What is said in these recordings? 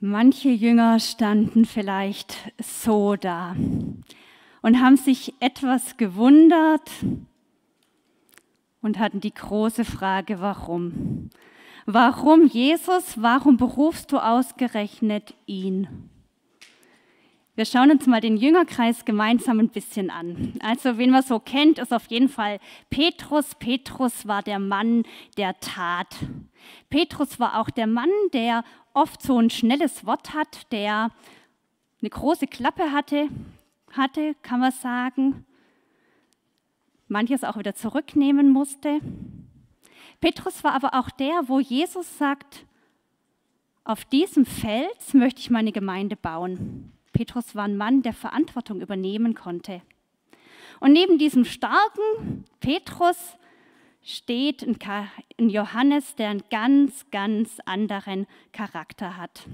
Manche Jünger standen vielleicht so da und haben sich etwas gewundert und hatten die große Frage, warum? Warum Jesus? Warum berufst du ausgerechnet ihn? Wir schauen uns mal den Jüngerkreis gemeinsam ein bisschen an. Also, wen man so kennt, ist auf jeden Fall Petrus. Petrus war der Mann der Tat. Petrus war auch der Mann, der oft so ein schnelles Wort hat, der eine große Klappe hatte, hatte, kann man sagen. Manches auch wieder zurücknehmen musste. Petrus war aber auch der, wo Jesus sagt, auf diesem Fels möchte ich meine Gemeinde bauen. Petrus war ein Mann, der Verantwortung übernehmen konnte. Und neben diesem starken Petrus steht ein Johannes, der einen ganz, ganz anderen Charakter hat.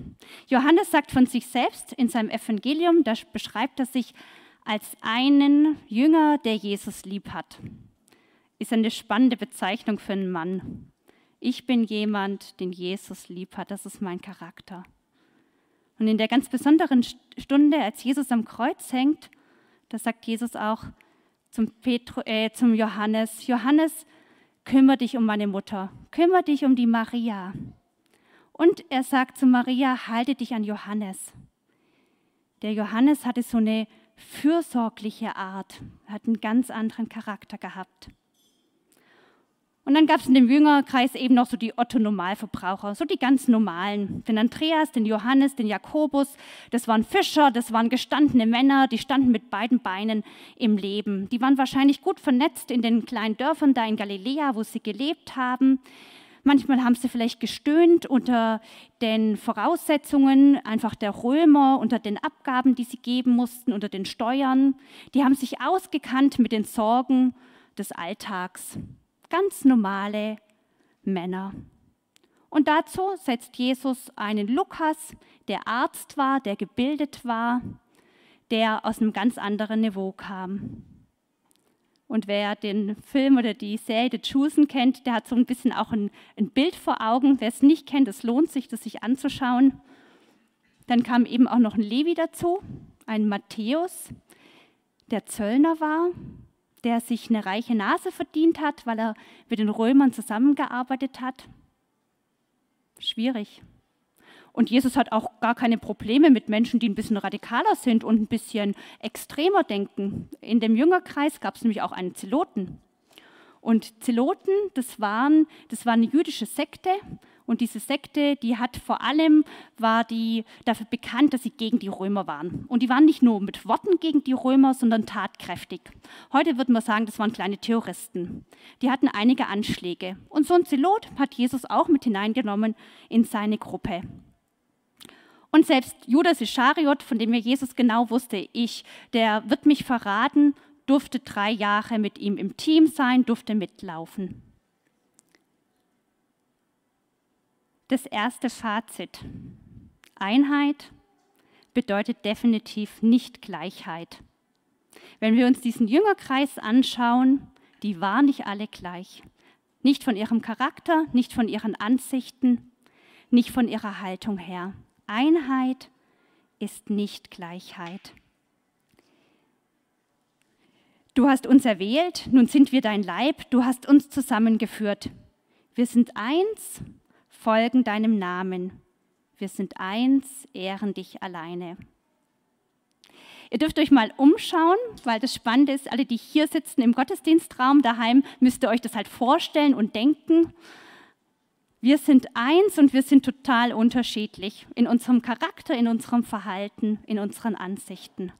Johannes sagt von sich selbst in seinem Evangelium, da beschreibt er sich als einen Jünger, der Jesus lieb hat. Ist eine spannende Bezeichnung für einen Mann. Ich bin jemand, den Jesus lieb hat. Das ist mein Charakter. Und in der ganz besonderen Stunde, als Jesus am Kreuz hängt, da sagt Jesus auch zum, Petru, äh, zum Johannes, Johannes, kümmere dich um meine Mutter, kümmere dich um die Maria. Und er sagt zu Maria, halte dich an Johannes. Der Johannes hatte so eine fürsorgliche Art, hat einen ganz anderen Charakter gehabt. Und dann gab es in dem Jüngerkreis eben noch so die Otto-Normalverbraucher, so die ganz normalen. Den Andreas, den Johannes, den Jakobus, das waren Fischer, das waren gestandene Männer, die standen mit beiden Beinen im Leben. Die waren wahrscheinlich gut vernetzt in den kleinen Dörfern da in Galiläa, wo sie gelebt haben. Manchmal haben sie vielleicht gestöhnt unter den Voraussetzungen einfach der Römer, unter den Abgaben, die sie geben mussten, unter den Steuern. Die haben sich ausgekannt mit den Sorgen des Alltags ganz normale Männer. Und dazu setzt Jesus einen Lukas, der Arzt war, der gebildet war, der aus einem ganz anderen Niveau kam. Und wer den Film oder die Serie The Chosen kennt, der hat so ein bisschen auch ein, ein Bild vor Augen. Wer es nicht kennt, es lohnt sich, das sich anzuschauen. Dann kam eben auch noch ein Levi dazu, ein Matthäus, der Zöllner war, der sich eine reiche Nase verdient hat, weil er mit den Römern zusammengearbeitet hat. Schwierig. Und Jesus hat auch gar keine Probleme mit Menschen, die ein bisschen radikaler sind und ein bisschen extremer denken. In dem Jüngerkreis gab es nämlich auch einen Zeloten. Und Zeloten, das, waren, das war eine jüdische Sekte und diese Sekte, die hat vor allem, war die dafür bekannt, dass sie gegen die Römer waren. Und die waren nicht nur mit Worten gegen die Römer, sondern tatkräftig. Heute würde man sagen, das waren kleine Terroristen. Die hatten einige Anschläge. Und so ein Zelot hat Jesus auch mit hineingenommen in seine Gruppe. Und selbst Judas Ischariot, von dem ja Jesus genau wusste, ich, der wird mich verraten, durfte drei Jahre mit ihm im Team sein, durfte mitlaufen. Das erste Fazit. Einheit bedeutet definitiv nicht Gleichheit. Wenn wir uns diesen Jüngerkreis anschauen, die waren nicht alle gleich. Nicht von ihrem Charakter, nicht von ihren Ansichten, nicht von ihrer Haltung her. Einheit ist nicht Gleichheit. Du hast uns erwählt, nun sind wir dein Leib, du hast uns zusammengeführt. Wir sind eins folgen deinem Namen. Wir sind eins, ehren dich alleine. Ihr dürft euch mal umschauen, weil das Spannende ist, alle, die hier sitzen im Gottesdienstraum daheim, müsst ihr euch das halt vorstellen und denken. Wir sind eins und wir sind total unterschiedlich in unserem Charakter, in unserem Verhalten, in unseren Ansichten.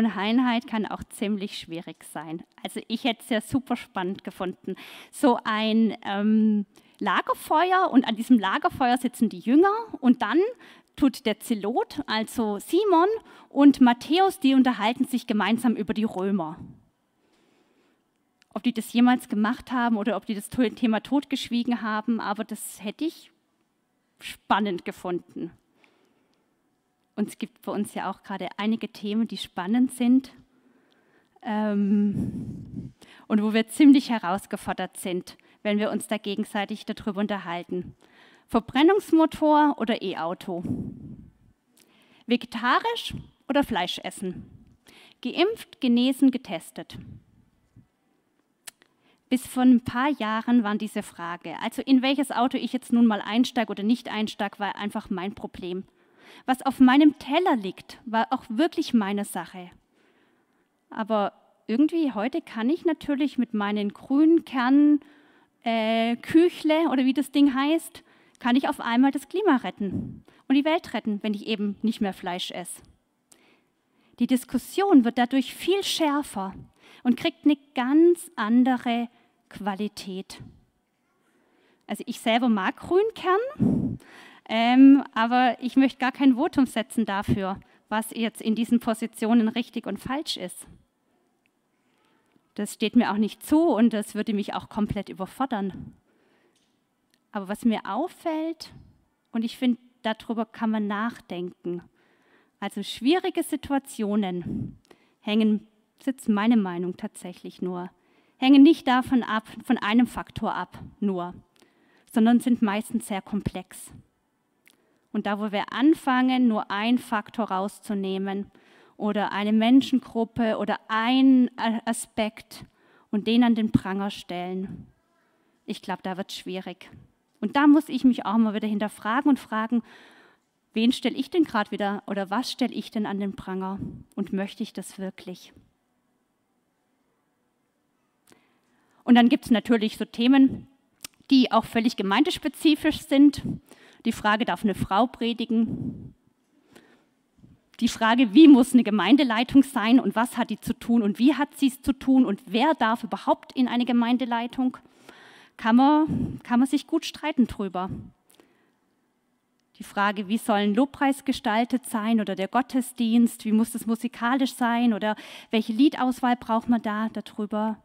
Und Einheit kann auch ziemlich schwierig sein. Also ich hätte es ja super spannend gefunden. So ein ähm, Lagerfeuer und an diesem Lagerfeuer sitzen die Jünger und dann tut der Zelot, also Simon und Matthäus, die unterhalten sich gemeinsam über die Römer. Ob die das jemals gemacht haben oder ob die das Thema totgeschwiegen haben, aber das hätte ich spannend gefunden. Und es gibt bei uns ja auch gerade einige Themen, die spannend sind. ähm, und wo wir ziemlich herausgefordert sind, wenn wir uns da gegenseitig darüber unterhalten. Verbrennungsmotor oder E-Auto? Vegetarisch oder Fleisch essen? Geimpft, genesen, getestet? Bis vor ein paar Jahren waren diese Frage, also in welches Auto ich jetzt nun mal einsteige oder nicht einsteige, war einfach mein Problem. Was auf meinem Teller liegt, war auch wirklich meine Sache. Aber irgendwie heute kann ich natürlich mit meinen grünen Kernen äh, Küchle oder wie das Ding heißt, kann ich auf einmal das Klima retten und die Welt retten, wenn ich eben nicht mehr Fleisch esse. Die Diskussion wird dadurch viel schärfer und kriegt eine ganz andere Qualität. Also ich selber mag Grünkern, ähm, aber ich möchte gar kein Votum setzen dafür, was jetzt in diesen Positionen richtig und falsch ist. Das steht mir auch nicht zu und das würde mich auch komplett überfordern. Aber was mir auffällt, und ich finde, darüber kann man nachdenken, also schwierige Situationen hängen, sitzt meine Meinung tatsächlich nur, hängen nicht davon ab, von einem Faktor ab nur, sondern sind meistens sehr komplex. Und da, wo wir anfangen, nur einen Faktor rauszunehmen oder eine Menschengruppe oder einen Aspekt und den an den Pranger stellen, ich glaube, da wird es schwierig. Und da muss ich mich auch mal wieder hinterfragen und fragen, wen stelle ich denn gerade wieder oder was stelle ich denn an den Pranger und möchte ich das wirklich? Und dann gibt es natürlich so Themen, die auch völlig gemeindespezifisch sind. Die Frage, darf eine Frau predigen? Die Frage, wie muss eine Gemeindeleitung sein und was hat die zu tun und wie hat sie es zu tun und wer darf überhaupt in eine Gemeindeleitung? Kann man, kann man sich gut streiten drüber. Die Frage, wie soll ein Lobpreis gestaltet sein oder der Gottesdienst, wie muss das musikalisch sein oder welche Liedauswahl braucht man da darüber?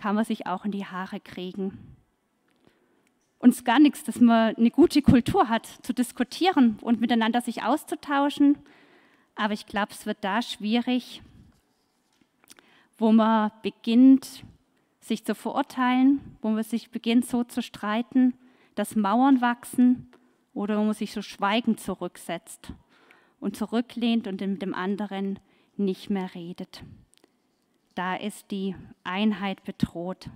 kann man sich auch in die Haare kriegen. Uns gar nichts, dass man eine gute Kultur hat, zu diskutieren und miteinander sich auszutauschen. Aber ich glaube, es wird da schwierig, wo man beginnt, sich zu verurteilen, wo man sich beginnt, so zu streiten, dass Mauern wachsen oder wo man sich so schweigend zurücksetzt und zurücklehnt und mit dem anderen nicht mehr redet da ist die Einheit bedroht.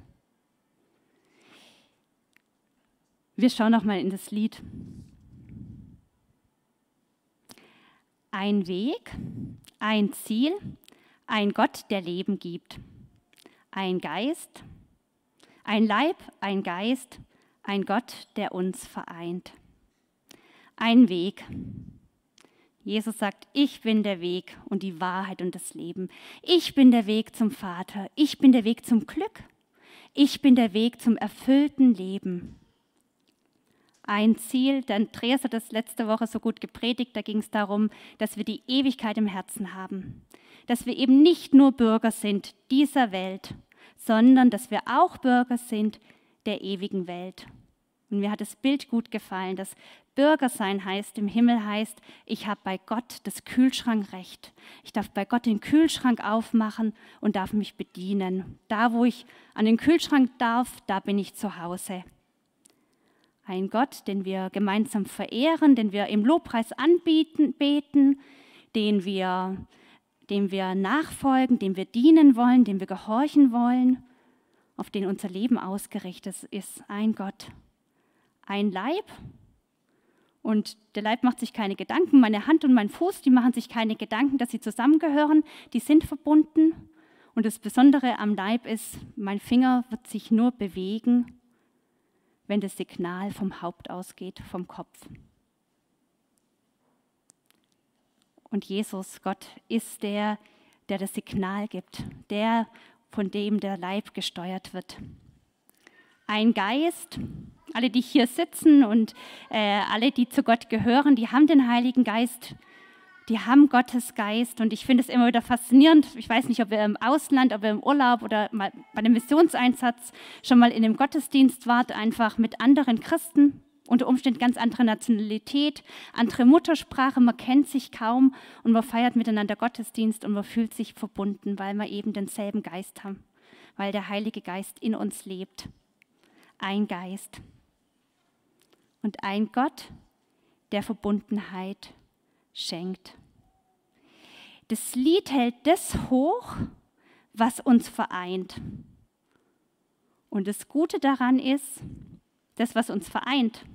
Wir schauen noch mal in das Lied. Ein Weg, ein Ziel, ein Gott, der Leben gibt. Ein Geist, ein Leib, ein Geist, ein Gott, der uns vereint. Ein Weg, Jesus sagt, ich bin der Weg und die Wahrheit und das Leben. Ich bin der Weg zum Vater. Ich bin der Weg zum Glück. Ich bin der Weg zum erfüllten Leben. Ein Ziel, der Andreas hat das letzte Woche so gut gepredigt, da ging es darum, dass wir die Ewigkeit im Herzen haben. Dass wir eben nicht nur Bürger sind dieser Welt, sondern dass wir auch Bürger sind der ewigen Welt. Und mir hat das Bild gut gefallen, dass Bürger sein heißt, im Himmel heißt, ich habe bei Gott das Kühlschrankrecht. Ich darf bei Gott den Kühlschrank aufmachen und darf mich bedienen. Da, wo ich an den Kühlschrank darf, da bin ich zu Hause. Ein Gott, den wir gemeinsam verehren, den wir im Lobpreis anbieten, beten, den wir, dem wir nachfolgen, dem wir dienen wollen, dem wir gehorchen wollen, auf den unser Leben ausgerichtet ist. Ein Gott, ein Leib. Und der Leib macht sich keine Gedanken. Meine Hand und mein Fuß, die machen sich keine Gedanken, dass sie zusammengehören. Die sind verbunden. Und das Besondere am Leib ist, mein Finger wird sich nur bewegen, wenn das Signal vom Haupt ausgeht, vom Kopf. Und Jesus, Gott, ist der, der das Signal gibt, der, von dem der Leib gesteuert wird. Ein Geist, alle, die hier sitzen und äh, alle, die zu Gott gehören, die haben den Heiligen Geist. Die haben Gottes Geist und ich finde es immer wieder faszinierend. Ich weiß nicht, ob ihr im Ausland, ob ihr im Urlaub oder mal bei einem Missionseinsatz schon mal in einem Gottesdienst wart, einfach mit anderen Christen. unter Umständen ganz andere Nationalität, andere Muttersprache, man kennt sich kaum und man feiert miteinander Gottesdienst und man fühlt sich verbunden, weil wir eben denselben Geist haben, weil der Heilige Geist in uns lebt. Ein Geist und ein Gott, der Verbundenheit schenkt. Das Lied hält das hoch, was uns vereint. Und das Gute daran ist, das, was uns vereint,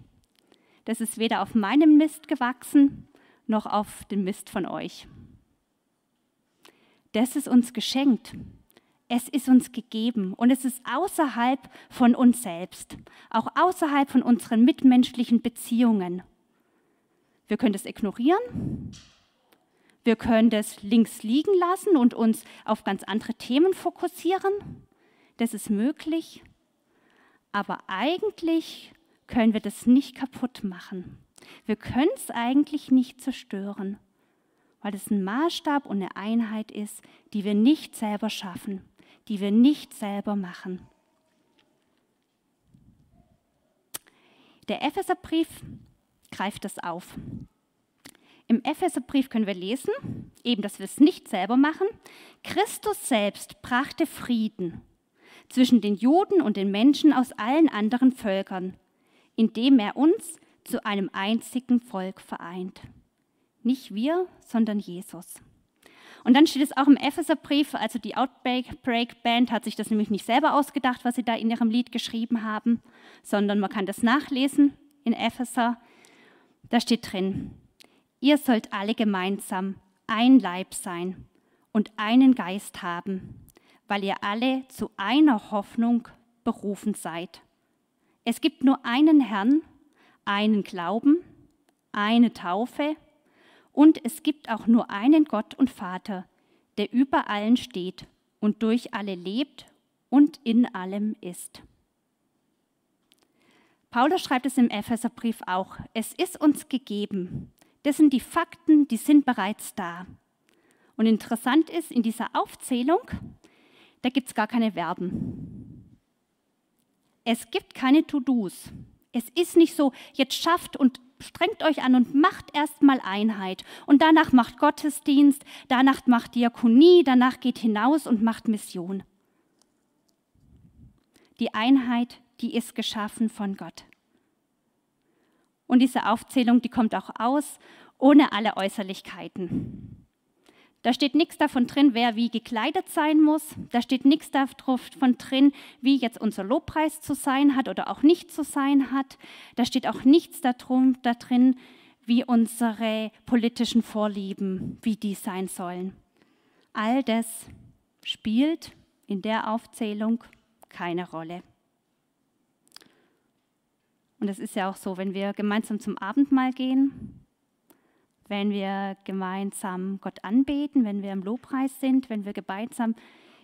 das ist weder auf meinem Mist gewachsen, noch auf dem Mist von euch. Das ist uns geschenkt. Es ist uns gegeben und es ist außerhalb von uns selbst, auch außerhalb von unseren mitmenschlichen Beziehungen. Wir können das ignorieren, wir können das links liegen lassen und uns auf ganz andere Themen fokussieren. Das ist möglich. Aber eigentlich können wir das nicht kaputt machen. Wir können es eigentlich nicht zerstören, weil es ein Maßstab und eine Einheit ist, die wir nicht selber schaffen, die wir nicht selber machen. Der Epheserbrief greift das auf. Im Epheserbrief können wir lesen, eben, dass wir es nicht selber machen. Christus selbst brachte Frieden zwischen den Juden und den Menschen aus allen anderen Völkern, indem er uns zu einem einzigen Volk vereint. Nicht wir, sondern Jesus. Und dann steht es auch im Epheserbrief, also die Outbreak Band hat sich das nämlich nicht selber ausgedacht, was sie da in ihrem Lied geschrieben haben, sondern man kann das nachlesen in Epheser. Da steht drin, Ihr sollt alle gemeinsam ein Leib sein und einen Geist haben, weil ihr alle zu einer Hoffnung berufen seid. Es gibt nur einen Herrn, einen Glauben, eine Taufe und es gibt auch nur einen Gott und Vater, der über allen steht und durch alle lebt und in allem ist. Paulus schreibt es im Epheserbrief auch, es ist uns gegeben, das sind die Fakten, die sind bereits da. Und interessant ist, in dieser Aufzählung, da gibt es gar keine Verben. Es gibt keine To-Dos. Es ist nicht so, jetzt schafft und strengt euch an und macht erstmal Einheit. Und danach macht Gottesdienst, danach macht Diakonie, danach geht hinaus und macht Mission. Die Einheit, die ist geschaffen von Gott. Und diese Aufzählung, die kommt auch aus, ohne alle Äußerlichkeiten. Da steht nichts davon drin, wer wie gekleidet sein muss. Da steht nichts davon drin, wie jetzt unser Lobpreis zu sein hat oder auch nicht zu sein hat. Da steht auch nichts darum, da drin, wie unsere politischen Vorlieben, wie die sein sollen. All das spielt in der Aufzählung keine Rolle. Und es ist ja auch so, wenn wir gemeinsam zum Abendmahl gehen, wenn wir gemeinsam Gott anbeten, wenn wir im Lobpreis sind, wenn wir gemeinsam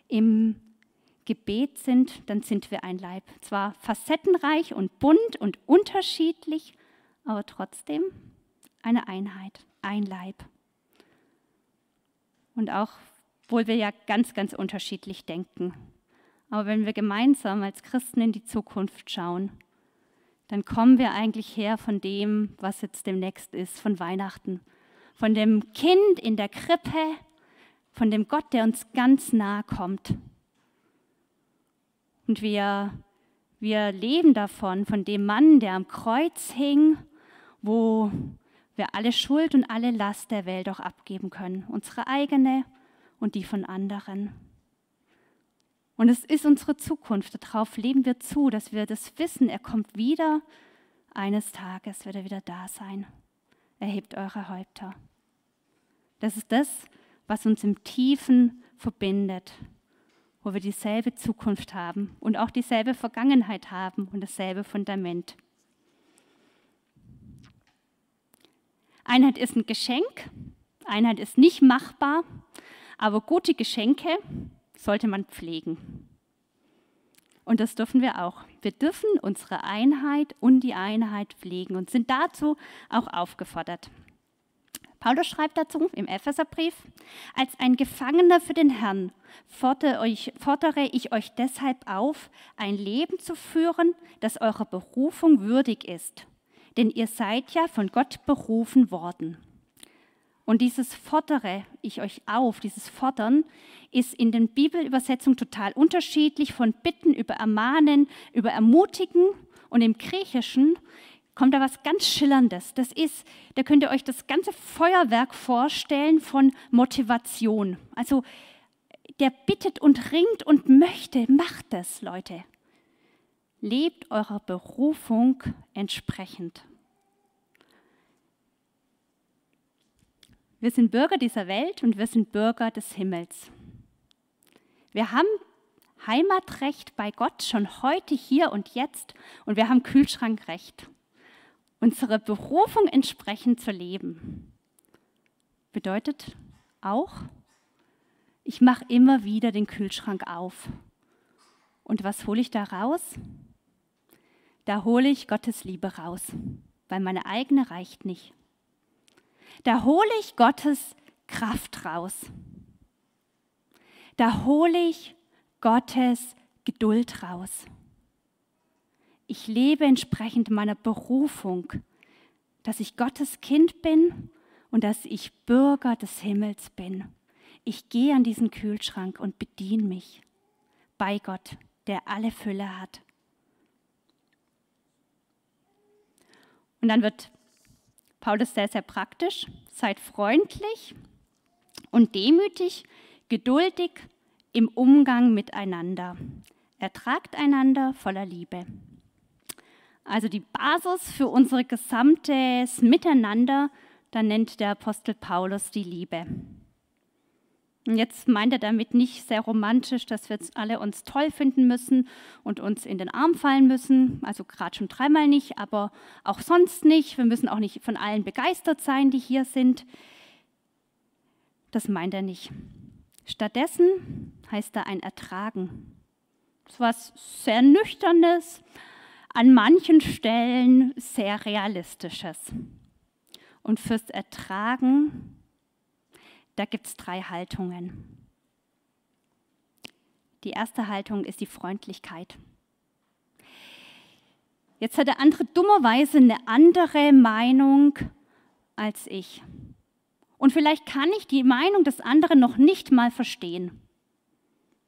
im Gebet sind, dann sind wir ein Leib. Zwar facettenreich und bunt und unterschiedlich, aber trotzdem eine Einheit, ein Leib. Und auch, obwohl wir ja ganz, ganz unterschiedlich denken. Aber wenn wir gemeinsam als Christen in die Zukunft schauen, dann kommen wir eigentlich her von dem, was jetzt demnächst ist, von Weihnachten. Von dem Kind in der Krippe, von dem Gott, der uns ganz nah kommt. Und wir, wir leben davon, von dem Mann, der am Kreuz hing, wo wir alle Schuld und alle Last der Welt auch abgeben können, unsere eigene und die von anderen. Und es ist unsere Zukunft. Darauf leben wir zu, dass wir das wissen. Er kommt wieder. Eines Tages wird er wieder da sein. Erhebt eure Häupter. Das ist das, was uns im Tiefen verbindet, wo wir dieselbe Zukunft haben und auch dieselbe Vergangenheit haben und dasselbe Fundament. Einheit ist ein Geschenk, Einheit ist nicht machbar, aber gute Geschenke sollte man pflegen. Und das dürfen wir auch. Wir dürfen unsere Einheit und die Einheit pflegen und sind dazu auch aufgefordert. Paulus schreibt dazu im Epheserbrief, als ein Gefangener für den Herrn fordere, ich euch deshalb auf, ein Leben zu führen, das eurer Berufung würdig ist, denn ihr seid ja von Gott berufen worden. Und dieses Fordere ich euch auf, dieses Fordern, ist in den Bibelübersetzungen total unterschiedlich, von Bitten über Ermahnen, über Ermutigen und im Griechischen kommt da was ganz Schillerndes. Das ist, da könnt ihr euch das ganze Feuerwerk vorstellen von Motivation. Also der bittet und ringt und möchte, macht es, Leute. Lebt eurer Berufung entsprechend. Wir sind Bürger dieser Welt und wir sind Bürger des Himmels. Wir haben Heimatrecht bei Gott schon heute, hier und jetzt und wir haben Kühlschrankrecht. Unsere Berufung entsprechend zu leben bedeutet auch, ich mache immer wieder den Kühlschrank auf. Und was hole ich da raus? Da hole ich Gottes Liebe raus, weil meine eigene reicht nicht. Da hole ich Gottes Kraft raus. Da hole ich Gottes Geduld raus. Ich lebe entsprechend meiner Berufung, dass ich Gottes Kind bin und dass ich Bürger des Himmels bin. Ich gehe an diesen Kühlschrank und bediene mich bei Gott, der alle Fülle hat. Und dann wird Paulus sehr, sehr praktisch. Seid freundlich und demütig, geduldig im Umgang miteinander. Ertragt einander voller Liebe. Also die Basis für unser gesamtes Miteinander, da nennt der Apostel Paulus die Liebe. Und jetzt meint er damit nicht sehr romantisch, dass wir jetzt alle uns toll finden müssen und uns in den Arm fallen müssen. Also gerade schon dreimal nicht, aber auch sonst nicht. Wir müssen auch nicht von allen begeistert sein, die hier sind. Das meint er nicht. Stattdessen heißt er ein Ertragen. Das ist was sehr Nüchternes, an manchen Stellen sehr Realistisches. Und fürs Ertragen da gibt es drei Haltungen. Die erste Haltung ist die Freundlichkeit. Jetzt hat der andere dummerweise eine andere Meinung als ich. Und vielleicht kann ich die Meinung des anderen noch nicht mal verstehen.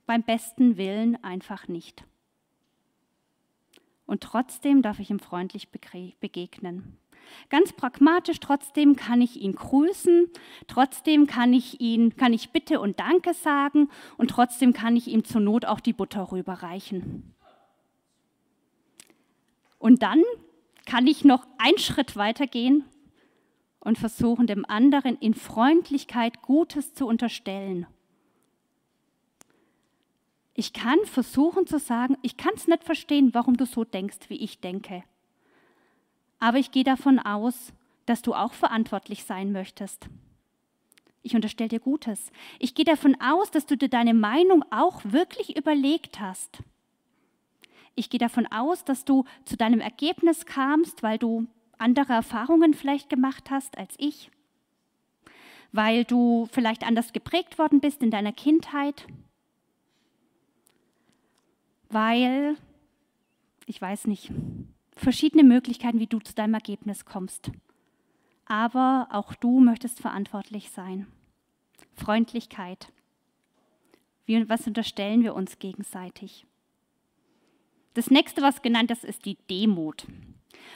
Beim besten Willen einfach nicht. Und trotzdem darf ich ihm freundlich begegnen. Ganz pragmatisch, trotzdem kann ich ihn grüßen, trotzdem kann ich ihn, kann ich Bitte und Danke sagen und trotzdem kann ich ihm zur Not auch die Butter rüberreichen. Und dann kann ich noch einen Schritt weitergehen und versuchen, dem anderen in Freundlichkeit Gutes zu unterstellen. Ich kann versuchen zu sagen, ich kann es nicht verstehen, warum du so denkst, wie ich denke. Aber ich gehe davon aus, dass du auch verantwortlich sein möchtest. Ich unterstelle dir Gutes. Ich gehe davon aus, dass du dir deine Meinung auch wirklich überlegt hast. Ich gehe davon aus, dass du zu deinem Ergebnis kamst, weil du andere Erfahrungen vielleicht gemacht hast als ich, weil du vielleicht anders geprägt worden bist in deiner Kindheit, weil, ich weiß nicht, verschiedene Möglichkeiten, wie du zu deinem Ergebnis kommst. Aber auch du möchtest verantwortlich sein. Freundlichkeit. Wie, was unterstellen wir uns gegenseitig? Das nächste, was genannt ist, ist die Demut.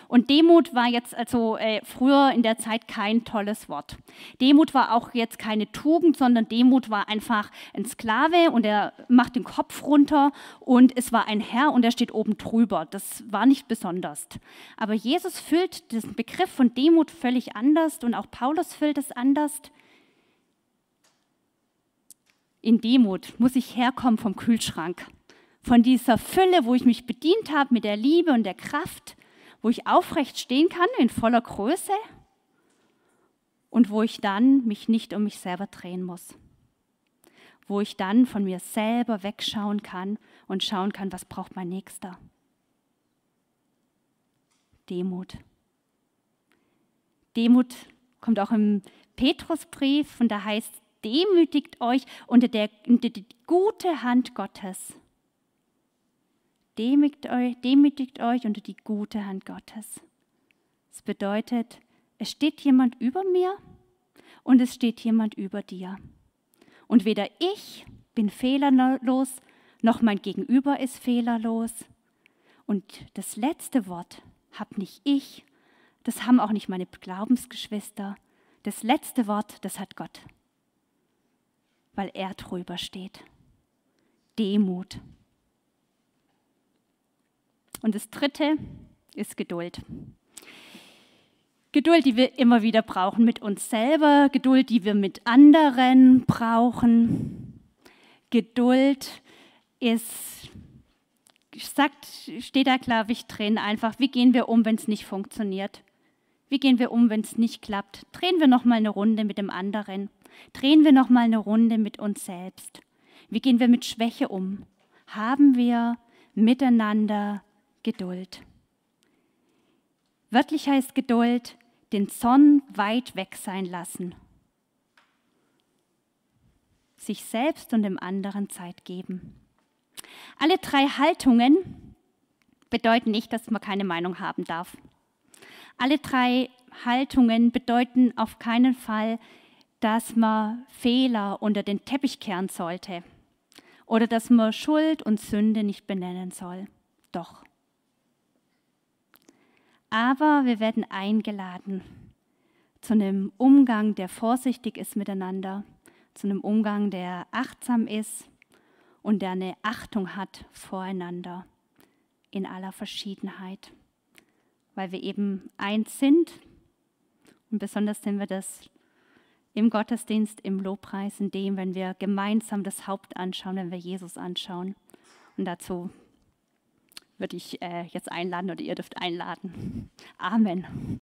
Und Demut war jetzt also äh, früher in der Zeit kein tolles Wort. Demut war auch jetzt keine Tugend, sondern Demut war einfach ein Sklave und er macht den Kopf runter und es war ein Herr und er steht oben drüber. Das war nicht besonders. Aber Jesus füllt den Begriff von Demut völlig anders und auch Paulus füllt es anders. In Demut muss ich herkommen vom Kühlschrank, von dieser Fülle, wo ich mich bedient habe mit der Liebe und der Kraft wo ich aufrecht stehen kann in voller Größe und wo ich dann mich nicht um mich selber drehen muss. Wo ich dann von mir selber wegschauen kann und schauen kann, was braucht mein Nächster. Demut. Demut kommt auch im Petrusbrief und da heißt, demütigt euch unter, der, unter die gute Hand Gottes Demütigt euch, demütigt euch unter die gute Hand Gottes. Es bedeutet, es steht jemand über mir und es steht jemand über dir. Und weder ich bin fehlerlos, noch mein Gegenüber ist fehlerlos. Und das letzte Wort habe nicht ich, das haben auch nicht meine Glaubensgeschwister. Das letzte Wort, das hat Gott, weil er drüber steht. Demut. Und das dritte ist Geduld. Geduld, die wir immer wieder brauchen mit uns selber, Geduld, die wir mit anderen brauchen. Geduld ist, sagt, steht da glaube ich drin, einfach, wie gehen wir um, wenn es nicht funktioniert? Wie gehen wir um, wenn es nicht klappt? Drehen wir noch mal eine Runde mit dem anderen. Drehen wir noch mal eine Runde mit uns selbst. Wie gehen wir mit Schwäche um? Haben wir miteinander Geduld? Wörtlich heißt Geduld, den Zorn weit weg sein lassen. Sich selbst und dem anderen Zeit geben. Alle drei Haltungen bedeuten nicht, dass man keine Meinung haben darf. Alle drei Haltungen bedeuten auf keinen Fall, dass man Fehler unter den Teppich kehren sollte oder dass man Schuld und Sünde nicht benennen soll. Doch. Aber wir werden eingeladen zu einem Umgang, der vorsichtig ist miteinander, zu einem Umgang, der achtsam ist und der eine Achtung hat voreinander in aller Verschiedenheit, weil wir eben eins sind und besonders sind wir das im Gottesdienst, im Lobpreis, in dem, wenn wir gemeinsam das Haupt anschauen, wenn wir Jesus anschauen. Und dazu würde ich äh, jetzt einladen oder ihr dürft einladen. Amen.